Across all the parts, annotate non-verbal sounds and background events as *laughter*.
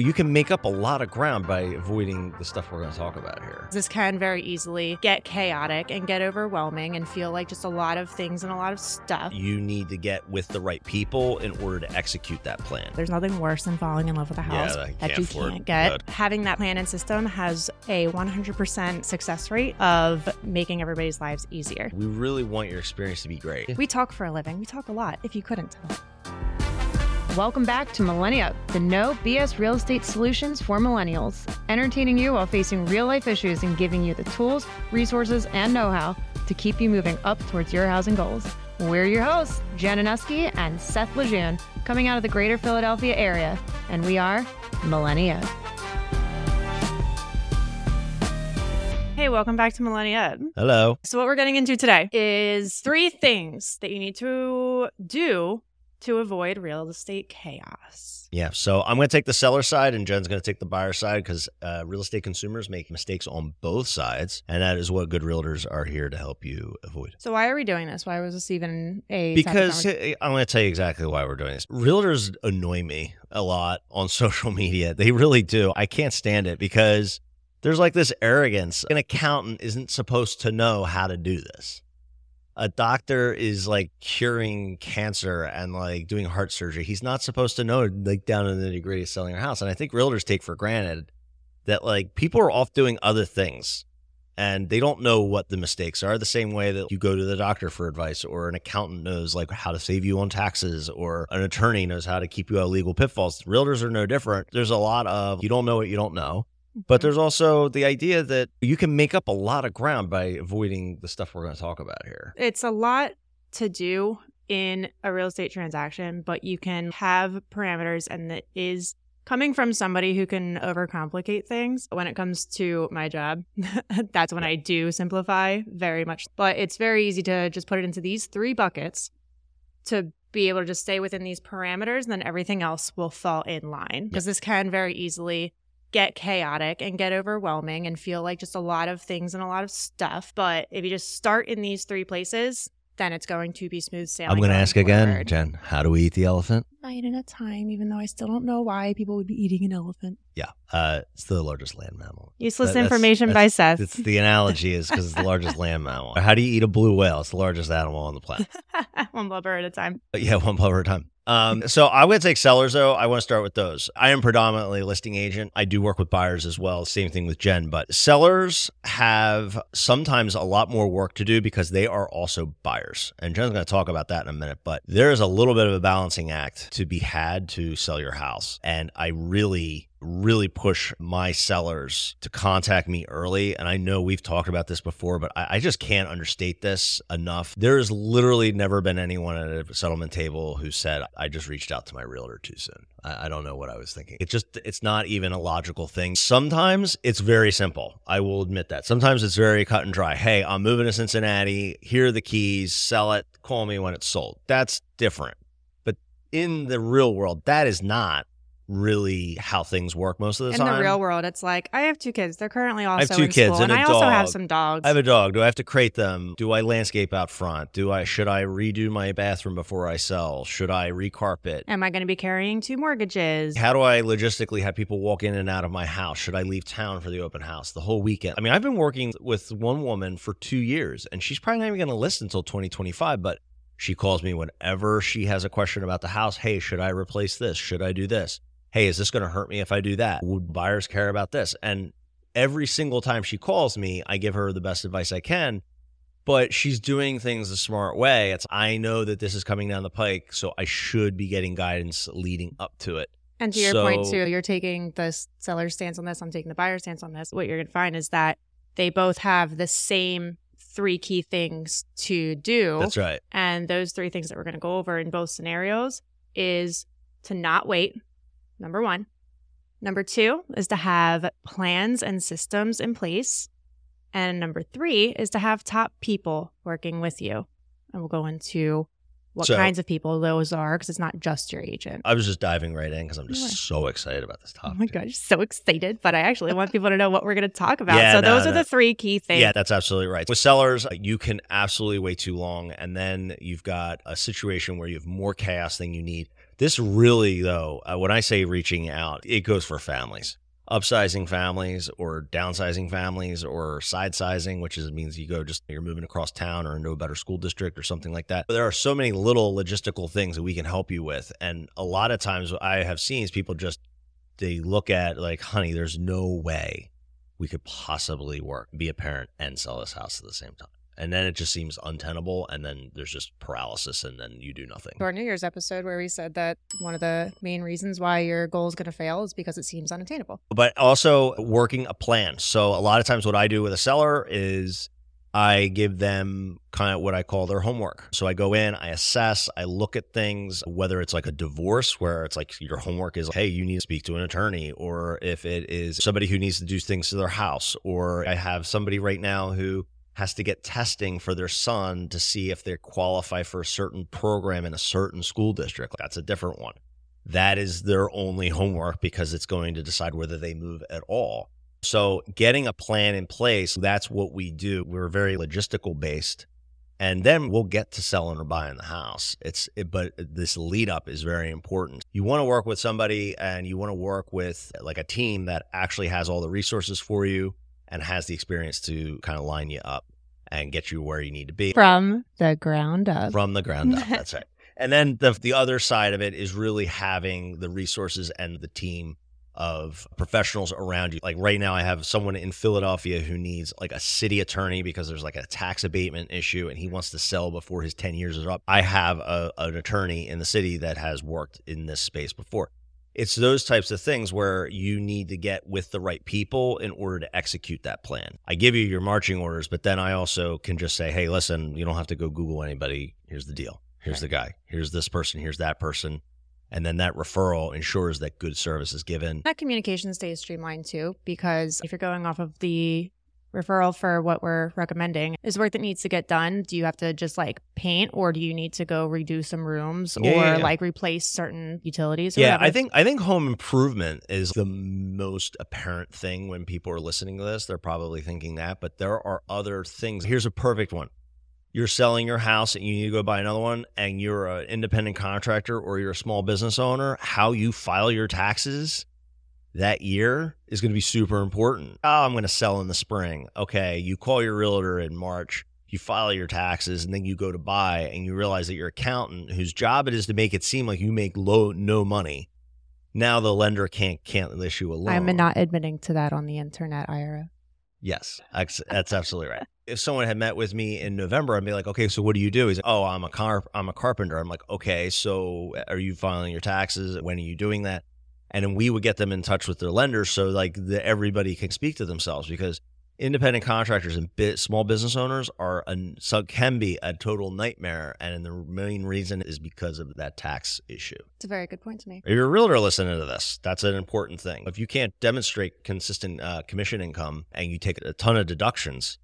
You can make up a lot of ground by avoiding the stuff we're going to talk about here. This can very easily get chaotic and get overwhelming and feel like just a lot of things and a lot of stuff. You need to get with the right people in order to execute that plan. There's nothing worse than falling in love with a house Yeah, that you can't get. that. Having that plan and system has a 100% success rate of making everybody's lives easier. We really want your experience to be great. We talk for a living. We talk a lot, if you couldn't tell. Welcome back to Millenniup, the no BS real estate solutions for millennials, entertaining you while facing real life issues and giving you the tools, resources, and know how to keep you moving up towards your housing goals. We're your hosts, Jenn Anuski and Seth Lejeune, coming out of the greater Philadelphia area, and we are Millenniup. Hey, welcome back to Millenniup. Hello. So, what we're getting into today is three things that you need to do to avoid real estate chaos. Yeah, so I'm going to take the seller side and Jenn's going to take the buyer side because uh, real estate consumers make mistakes on both sides. And that is what good realtors are here to help you avoid. So, why are we doing this? Why was this even a Because? I'm going to tell you exactly why we're doing this. Realtors annoy me a lot on *laughs* social media. They really do. I can't stand it because there's like this arrogance. An accountant isn't supposed to know how to do this. A doctor is like curing cancer and like doing heart surgery. He's not supposed to know like down in the nitty gritty of selling your house. And I think realtors take for granted that like people are off doing other things and they don't know what the mistakes are the same way that you go to the doctor for advice or an accountant knows like how to save you on taxes or an attorney knows how to keep you out of legal pitfalls realtors are no different there's a lot of you don't know what you don't know but mm-hmm. there's also the idea that you can make up a lot of ground by avoiding the stuff we're going to talk about here it's a lot to do in a real estate transaction, but you can have parameters, and that is coming from somebody who can overcomplicate things. When it comes to my job, *laughs* that's when I do simplify very much. But it's very easy to just put it into these three buckets to be able to just stay within these parameters, and then everything else will fall in line because this can very easily get chaotic and get overwhelming and feel like just a lot of things and a lot of stuff. But if you just start in these three places, then it's going to be smooth sailing. i'm going to going ask again jen how do we eat the elephant Night at a time, even though I still don't know why people would be eating an elephant. yeah uh, it's the largest land mammal Useless That- that's- information by Seth. it's the analogy is because it's the largest *laughs* land mammal how do you eat a blue whale it's the largest animal on the planet *laughs* One blubber at a time. Yeah, one blubber at a time. Um, so I would take sellers though. I want to start with those. I am predominantly a listing agent. I do work with buyers as well. Same thing with Jenn, but sellers have sometimes a lot more work to do because they are also buyers. And Jen's going to talk about that in a minute, but there is a little bit of a balancing act to be had to sell your house. And I really really push my sellers to contact me early. And I know we've talked about this before, but I, I just can't understate this enough. There's literally never been anyone at a settlement table who said, I just reached out to my realtor too soon. I, I don't know what I was thinking. It just, it's not even a logical thing. Sometimes it's very simple. I will admit that. Sometimes it's very cut and dry. Hey, I'm moving to Cincinnati. Here are the keys. Sell it. Call me when it's sold. That's different. But in the real world, that is not really how things work most of the In time. In the real world, it's like I have two kids. They're currently also I have two in kids school, and and I also have some dogs. I have a dog. Do I have to crate them? Do I landscape out front? Do I should I redo my bathroom before I sell? Should I recarpet? Am I going to be carrying two mortgages? How do I logistically have people walk in and out of my house? Should I leave town for the open house the whole weekend? I mean, I've been working with one woman for two years, and she's probably not even going to list until 2025. But she calls me whenever she has a question about the house. Hey, should I replace this? Should I do this? Hey, is this going to hurt me if I do that? Would buyers care about this? And every single time she calls me, I give her the best advice I can. But she's doing things the smart way. It's I know that this is coming down the pike, so I should be getting guidance leading up to it. And to your point too, you're taking the s- seller stance on this. I'm taking the buyer stance on this. What you're going to find is that they both have the same three key things to do. That's right. And those three things that we're going to go over in both scenarios is to not wait. Number one. Number two is to have plans and systems in place. And number three is to have top people working with you. And we'll go into what So- kinds of people those are because it's not just your agent. I was just diving right in because I'm just so excited about this topic. Oh my gosh, so excited. But I actually want people to know what we're going to talk about. Yeah, so no, those are the three key things. Yeah, that's absolutely right. With sellers, you can absolutely wait too long, and then you've got a situation where you have more chaos than you need. This really, though, uh, when I say reaching out, it goes for families. Upsizing families or downsizing families or side sizing, which is, means you go just, you're moving across town or into a better school district or something like that. But there are so many little logistical things that we can help you with. And a lot of times I have seen is people just, they look at like, honey, there's no way we could possibly work, be a parent and sell this house at the same time and then it just seems untenable and then there's just paralysis and then you do nothing. Our new year's episode where we said that one of the main reasons why your goal is going to fail is because it seems unattainable. But also working a plan. So a lot of times what i do with a seller is I give them kind of what I call their homework. So I go in, I assess, I look at things, whether it's like a divorce where it's like your homework is, hey, you need to speak to an attorney, or if it is somebody who needs to do things to their house, or I have somebody right now who has to get testing for their son to see if they qualify for a certain program in a certain school district. That's a different one. That is their only homework because it's going to decide whether they move at all. So, getting a plan in place, that's what we do. We're very logistical based. And then we'll get to selling or buying the house. It's it, but this lead up is very important. You want to work with somebody and you want to work with like a team that actually has all the resources for you and has the experience to kind of line you up and get you where you need to be from the ground up. From the ground up. That's right. *laughs* And then the the other side of it is really having the resources and the team of professionals around you. Like right now, I have someone in Philadelphia who needs like a city attorney because there's like a tax abatement issue and he wants to sell before his 10 years is up. I have a, an attorney in the city that has worked in this space before it's those types of things where you need to get with the right people in order to execute that plan. I give you your marching orders, but then I also can just say, hey, listen, you don't have to go Google anybody. Here's the deal. Here's right. the guy. Here's this person. Here's that person. And then that referral ensures that good service is given. That communication stays streamlined too, because if you're going off of the referral for what we're recommending is work that needs to get done do you have to just like paint or do you need to go redo some rooms yeah, or yeah, yeah. like replace certain utilities yeah whatever? i think i think home improvement is the most apparent thing when people are listening to this they're probably thinking that but there are other things here's a perfect one you're selling your house and you need to go buy another one and you're an independent contractor or you're a small business owner how you file your taxes that year is going to be super important. Oh, I'm going to sell in the spring. Okay, you call your realtor in March, you file your taxes, and then you go to buy, and you realize that your accountant, whose job it is to make it seem like you make low no money, now the lender can't can't issue a loan. I'm not admitting to that on the internet, Ira. Yes, that's, absolutely right. If someone had met with me in November, I'd be like, "Okay, so what do you do?" He's like, "Oh, I'm a car, I'm a carpenter." I'm like, "Okay, so uh, are you filing your taxes? When are you doing that?" And we would get them in touch with their lenders so like the, everybody can speak to themselves because independent contractors and bit, small business owners are a, so can be a total nightmare and the main reason is because of that tax issue. It's a very good point to me. If you're a realtor listening to this that's an important thing. If you can't demonstrate consistent uh, commission income and you take a ton of deductions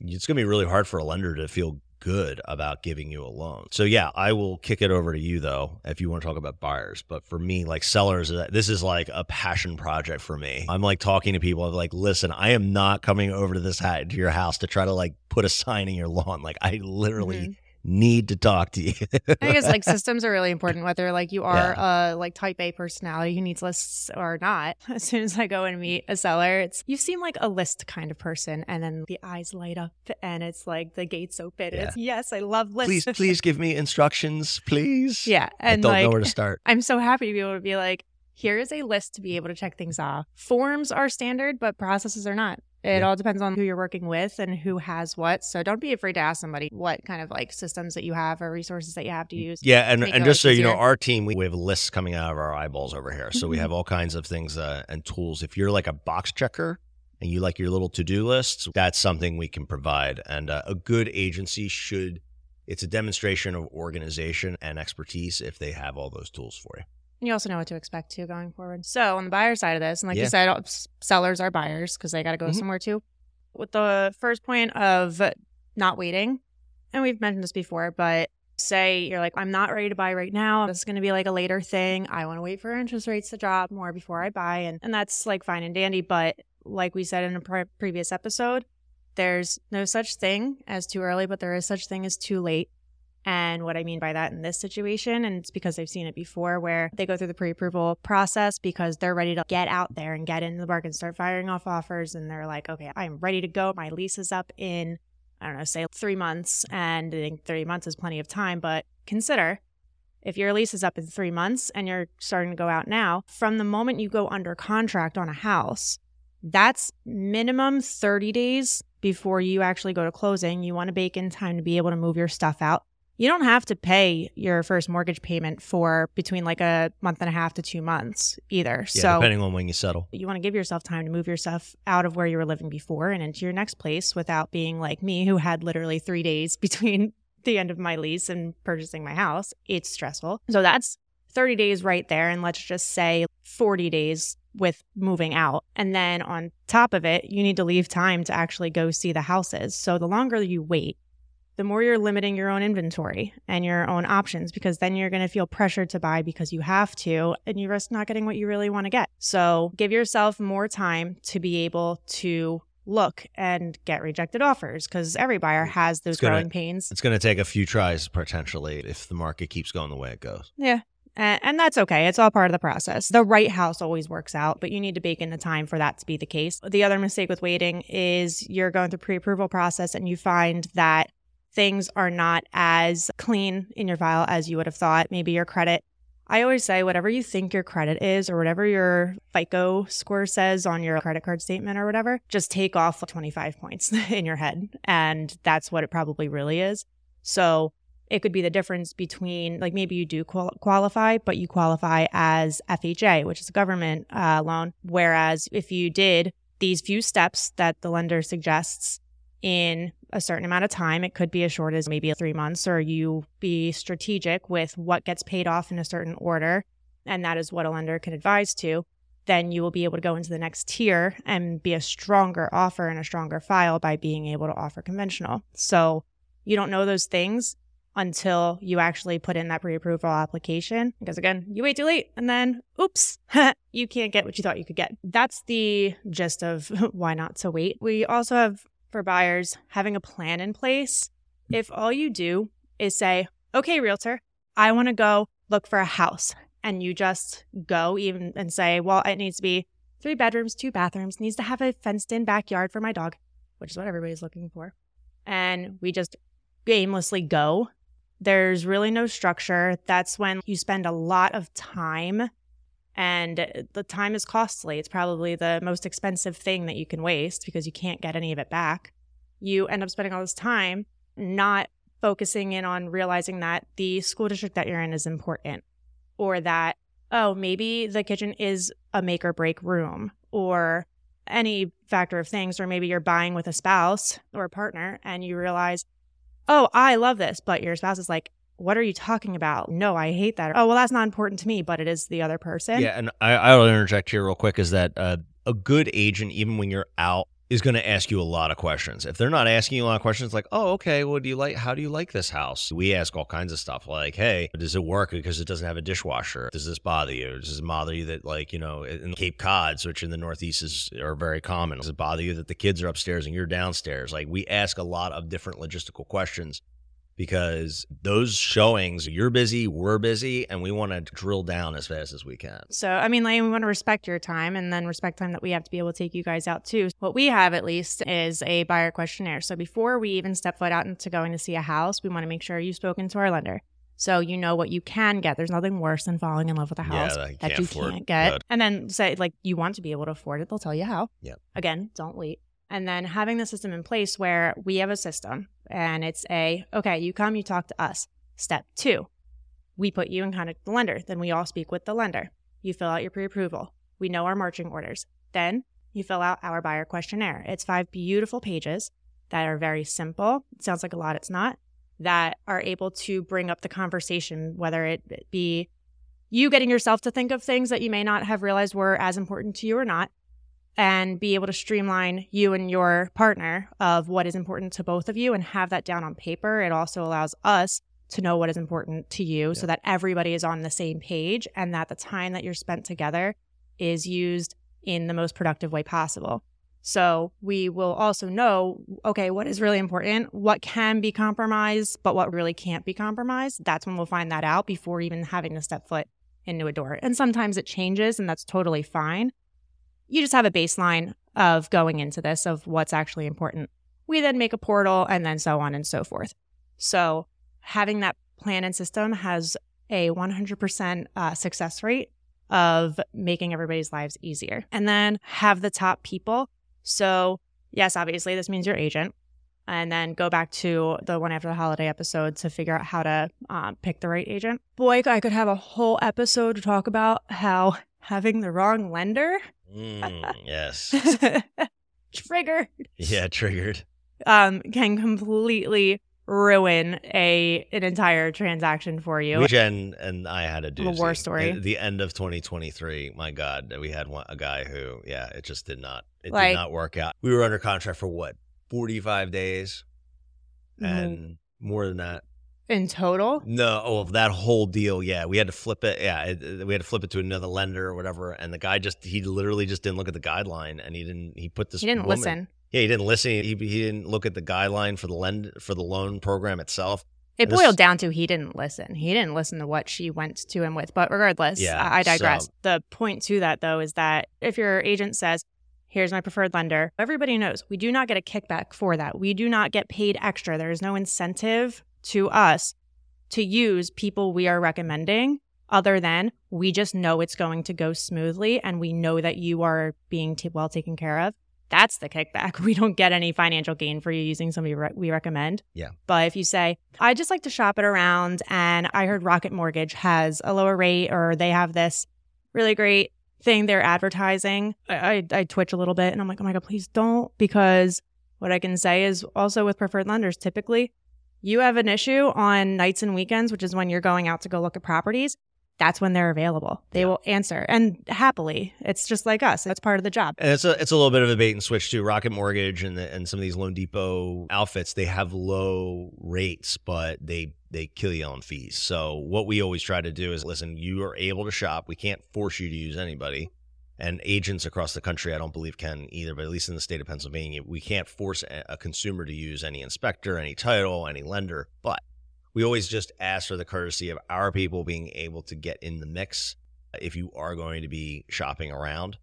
it's going to be really hard for a lender to feel good about giving you a loan. So yeah, I will kick it over to you though if you want to talk about buyers. But for me, like sellers, uh, this is like a passion project for me. I'm like talking to people. I'm like, listen, I am not coming over to this to your house to try to like put a sign in your lawn. Like I literally. Mm-hmm need to talk to you. I guess like *laughs* systems are really important, whether like you are yeah. a like type A personality who needs lists or not. *laughs* As soon as I go and meet a seller, it's you seem like a list kind of person, and then the eyes light up and it's like the gates open. Yeah. It's yes, I love lists. Please, please give me instructions, please. Yeah, and I don't like, know where to start. *laughs* I'm so happy to be able to be like, here is a list to be able to check things off. Forms are standard, but processes are not. It yeah. all depends on who you're working with and who has what. So don't be afraid to ask somebody what kind of like systems that you have or resources that you have to use. Yeah, and, and just so easier. you know, our team we, have lists coming out of our eyeballs over here. So mm-hmm. we have all kinds of things uh, and tools. If you're like a box checker and you like your little to-do lists, that's something we can provide. And uh, a good agency should it's a demonstration of organization and expertise if they have all those tools for you. You also know what to expect too going forward. So on the buyer side of this, and like yeah. you said, sellers are buyers because they got to go mm-hmm. somewhere too. With the first point of not waiting, and we've mentioned this before, but say you're like, I'm not ready to buy right now. This is going to be like a later thing. I want to wait for interest rates to drop more before I buy, and and that's like fine and dandy. But like we said in a pre- previous episode, there's no such thing as too early, but there is such thing as too late. And what I mean by that in this situation, and it's because I've seen it before, where they go through the pre approval process because they're ready to get out there and get into the market and start firing off offers. And they're like, okay, I'm ready to go. My lease is up in, I don't know, say three months. And I think three months is plenty of time. But consider if your lease is up in three months and you're starting to go out now, from the moment you go under contract on a house, that's minimum 30 days before you actually go to closing. You want to bake in time to be able to move your stuff out. You don't have to pay your first mortgage payment for between like a month and a half to two months either. Yeah, so depending on when you settle. you want to give yourself time to move your stuff out of where you were living before and into your next place without being like me, who had literally three days *laughs* between the end of my lease and purchasing my house. It's stressful. So that's 30 days right there. And let's just say 40 days with moving out. And then on top of it, you need to leave time to actually go see the houses. So the longer you wait, the more you're limiting your own inventory and your own options because then you're going to feel pressured to buy because you have to and you risk not getting what you really want to get. So give yourself more time to be able to look and get rejected offers because every buyer has those gonna- growing pains. It's going to take a few tries potentially if the market keeps going the way it goes. Yeah. And that's okay. It's all part of the process. The right house always works out, but you need to bake in the time for that to be the case. The other mistake with waiting is you're going through pre-approval process and you find that things are not as clean in your file as you would have thought. Maybe your credit. I always say whatever you think your credit is or whatever your FICO score says on your credit card statement or whatever, just take off 25 points *laughs* in your head. And that's what it probably really is. So it could be the difference between like maybe you do qual- qualify but you qualify as fha which is a government uh, loan whereas if you did these few steps that the lender suggests in a certain amount of time. It could be as short as maybe three months or you be strategic with what gets paid off in a certain order and that is what a lender can advise to then you will be able to go into the next tier and be a stronger offer and a stronger file by being able to offer conventional. So you don't know those things until you actually put in that pre-approval application because again you wait too late and then oops *laughs* you can't get what you thought you could get. That's the gist of *laughs* why not to wait. We also have for buyers having a plan in place if all you do is say okay realtor i want to go look for a house and you just go even and say well it needs to be three bedrooms two bathrooms needs to have a fenced in backyard for my dog which is what everybody's looking for and we just aimlessly go there's really no structure. That's when you spend a lot of time, and the time is costly. It's probably the most expensive thing that you can waste because you can't get any of it back. You end up spending all this time not focusing in on realizing that the school district that you're in is important, or that, oh, maybe the kitchen is a make or break room, or any factor of things, or maybe you're buying with a spouse or a partner and you realize, oh, I love this. But your spouse is like, what are you talking about? No, I hate that. Oh, well, that's not important to me, but it is the other person. Yeah, and I, I'll interject here real quick is that uh, a good agent, even when you're out, is going to ask you a lot of questions. If they're not asking you a lot of questions, like, oh, okay, what do you like? How do you like this house? We ask all kinds of stuff like, hey, does it work because it doesn't have a dishwasher? Does this bother you? Does it bother you that, like, you know, in Cape Cods, which in the Northeast is are very common, does it bother you that the kids are upstairs and you're downstairs? Like, we ask a lot of different logistical questions because those showings, you're busy, we're busy, and we want to drill down as fast as we can. So, I mean, like, we want to respect your time and then respect time that we have to be able to take you guys out too. What we have, at least, is a buyer questionnaire. So, before we even step foot out into going to see a house, we want to make sure you've spoken to our lender. So, you know what you can get. There's nothing worse than falling in love with a house that that can't you can't get. And then say, like, you want to be able to afford it, they'll tell you how. Yep. Again, don't wait. And then having the system in place where we have a system and it's a, okay, you come, you talk to us. Step two, we put you in contact with the lender. Then we all speak with the lender. You fill out your pre approval. We know our marching orders. Then you fill out our buyer questionnaire. It's five beautiful pages that are very simple. It sounds like a lot, it's not, that are able to bring up the conversation, whether it be you getting yourself to think of things that you may not have realized were as important to you or not, and be able to streamline you and your partner of what is important to both of you and have that down on paper. It also allows us to know what is important to you so that everybody is on the same page and that the time that you're spent together is used in the most productive way possible. So we will also know, okay, what is really important, what can be compromised, but what really can't be compromised. That's when we'll find that out before even having to step foot into a door. And sometimes it changes, and that's totally fine. You just have a baseline of going into this of what's actually important. We then make a portal and then so on and so forth. So having that plan and system has a 100% uh, success rate of making everybody's lives easier. And then have the top people. So, yes, obviously, this means your agent. And then go back to the one after the holiday episode to figure out how to um, pick the right agent. Boy, I could have a whole episode to talk about how having the wrong lender. Mm, yes. *laughs* triggered. Yeah, triggered. Um, can completely ruin a an entire transaction for you. Jenn and I had a doozy. war story. At the end of 2023, my God, we had one, a guy who, yeah, it just did not, it Like- did not work out. We were under contract for what, 45 days, Mhm. and more than that. In total. No, oh, that whole deal, yeah, we had to flip it. Yeah, it, we had to flip it to another lender or whatever. And the guy just, he literally just didn't look at the guideline, and he didn't. He put this. He didn't woman- listen. Yeah, he didn't listen. He, he didn't look at the guideline for the lend for the loan program itself. It This- boiled down to he didn't listen. He didn't listen to what she went to him with. But regardless, Yeah, I I digress. so- The point to that though is that if your agent says, "Here's my preferred lender," everybody knows we do not get a kickback for that. We do not get paid extra. There is no incentive to us to use people we are recommending other than we just know it's going to go smoothly and we know that you are being t- well taken care of. That's the kickback. *laughs* We don't get any financial gain for you using somebody re- we recommend. Yeah. But if you say, I just like to shop it around and I heard Rocket Mortgage has a lower rate or they have this really great thing they're advertising, I, I, I twitch a little bit and I'm like, oh my God, please don't. Because what I can say is also with preferred lenders, typically you have an issue on nights and weekends, which is when you're going out to go look at properties. That's when they're available. They Yeah. will answer and happily. It's just like us. It's part of the job. And it's a it's a little bit of a bait and switch too. Rocket Mortgage and the, and some of these Loan Depot outfits, they have low rates, but they they kill you on fees. So what we always try to do is listen. You are able to shop. We can't force you to use anybody. And agents across the country, I don't believe can either. But at least in the state of Pennsylvania, we can't force a consumer to use any inspector, any title, any lender. But we always just ask for the courtesy of our people being able to get in the mix if you are going to be shopping around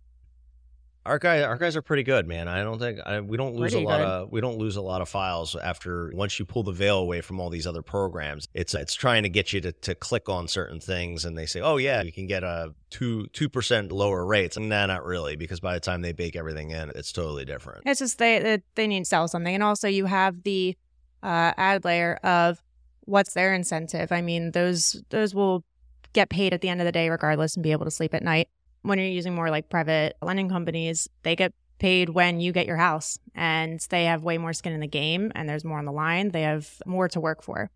our guys our guys are pretty good man i don't think I, we don't lose Pretty a lot good. of we don't lose a lot of files after once you pull the veil away from all these other programs it's it's trying to get you to, to click on certain things and they say oh yeah you can get a two two percent lower rates and nah not really because by the time they bake everything in it's totally different It's just they they- they need to sell something, and also you have the uh, ad layer of what's their incentive. I mean, those those will get paid at the end of the day regardless, and be able to sleep at night. When you're using more like private lending companies, they get paid when you get your house, and they have way more skin in the game, and there's more on the line. They have more to work for.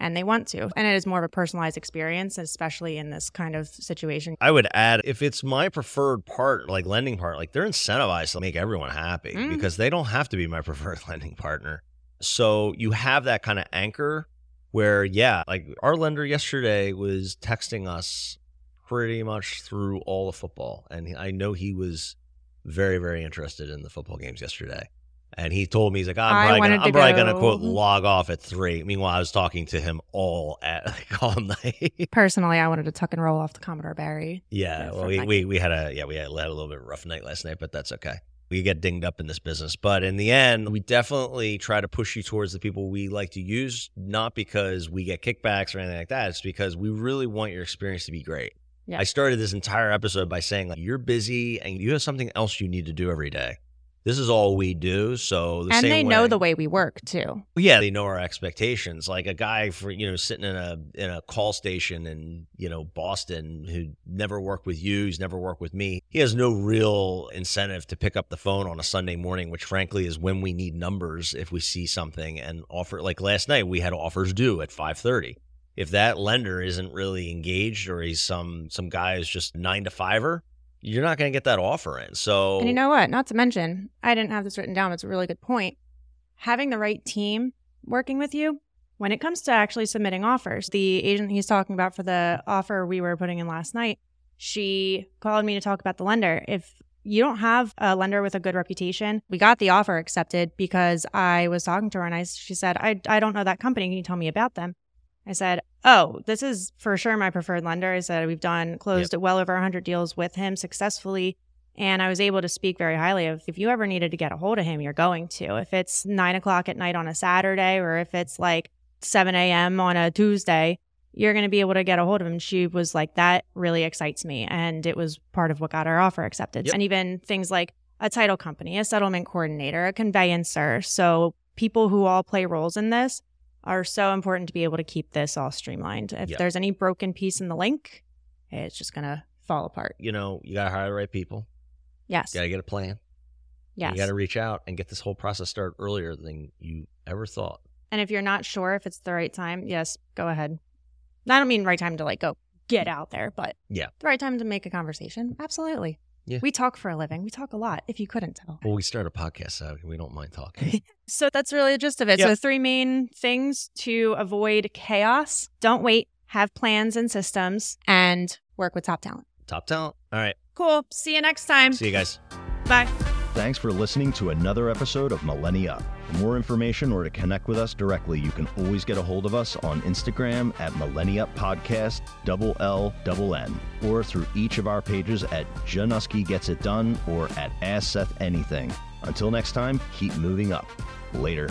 And they want to. And it is more of a personalized experience, especially in this kind of situation. I would add if it's my preferred part, like lending part, like they're incentivized to make everyone happy Mm. because they don't have to be my *laughs* preferred lending partner. So you have that kind of anchor where, yeah, like our lender yesterday was texting us pretty much through all the football. And I know he was very, very interested in the football games yesterday. And he told me, he's like, I'm I probably gonna, I'm to probably gonna quote mm-hmm. log off at three. Meanwhile, I was talking to him all at *laughs* like all night. Personally, I wanted to tuck and roll off the Commodore Barry. Yeah, well, we, we we had a yeah we had, had a little bit of a rough night last night, but that's okay. We get dinged up in this business, but in the end, we definitely try to push you towards the people we like to use, not because we get kickbacks or anything like that. It's because we really want your experience to be great. Yeah. I started this entire episode by saying like you're busy and you have something else you need to do every day. This is all we do, so the and they know the way we work too. yeah, they know our expectations. Like a guy for you know sitting in a in a call station in you know Boston who never worked with you, he's never worked with me. He has no real incentive to pick up the phone on a Sunday morning, which frankly is when we need numbers if we see something and offer. Like last night, we had offers due at five thirty. If that lender isn't really engaged or he's some some guy who's just nine to fiver, you're not going to get that offer in. So And you know what? Not to mention, I didn't have this written down. It's a really good point. Having the right team working with you when it comes to actually submitting offers. The agent he's talking about for the offer we were putting in last night, she called me to talk about the lender. If you don't have a lender with a good reputation. We got the offer accepted because I was talking to her and I, she said, I, I don't know that company. Can you tell me about them? I said, Oh, this is for sure my preferred lender. I said, We've done closed well over 100 deals with him successfully. And I was able to speak very highly of if you ever needed to get a hold of him, you're going to. If it's nine o'clock at night on a Saturday or if it's like 7 a.m. on a Tuesday, you're going to be able to get a hold of him. She was like, that really excites me. And it was part of what got our offer accepted. Yep. And even things like a title company, a settlement coordinator, a conveyancer. So people who all play roles in this are so important to be able to keep this all streamlined. If Yep. there's any broken piece in the link, it's just going to fall apart. You know, you got to hire the right people. Yes. You got to get a plan. Yes. You got to reach out and get this whole process started earlier than you ever thought. And if you're not sure if it's the right time, yes, go ahead. I don't mean right time to like go get out there, but Yeah. the right time to make a conversation. Absolutely. Yeah. We talk for a living. We talk a lot, if you couldn't tell. Well, we start a podcast, so we don't mind talking. *laughs* So that's really the gist of it. Yep. So three main things to avoid chaos. Don't wait, have plans and systems, and work with top talent. Top talent. All right. Cool. See you next time. See you guys. Bye. Thanks for listening to another episode of Millenniup. More information or to connect with us directly, you can always get a hold of us on Instagram at Millenniup Podcast, double L, double N, or through each of our pages at Januski Gets It Done or at Ask Seth Anything. Until next time, keep moving up. Later.